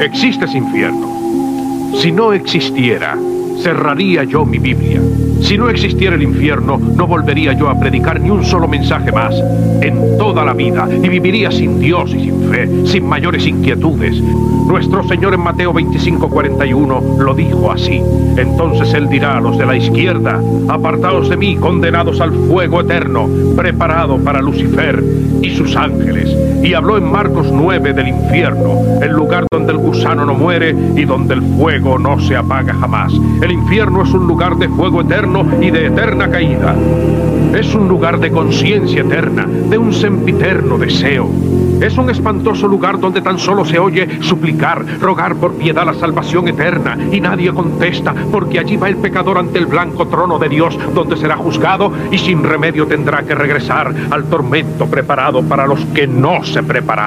Existe infierno. Si no existiera, cerraría yo mi Biblia. Si no existiera el infierno, no volvería yo a predicar ni un solo mensaje más en toda la vida y viviría sin Dios y sin fe, sin mayores inquietudes. Nuestro Señor en Mateo 25:41 lo dijo así. Entonces Él dirá a los de la izquierda, apartaos de mí, condenados al fuego eterno, preparado para Lucifer y sus ángeles. Y habló en Marcos 9 del infierno, el lugar donde el gusano no muere y donde el fuego no se apaga jamás. El infierno es un lugar de fuego eterno y de eterna caída. Es un lugar de conciencia eterna, de un sempiterno deseo. Es un espantoso lugar donde tan solo se oye suplicar, rogar por piedad la salvación eterna y nadie contesta porque allí va el pecador ante el blanco trono de Dios donde será juzgado y sin remedio tendrá que regresar al tormento preparado para los que no se preparan.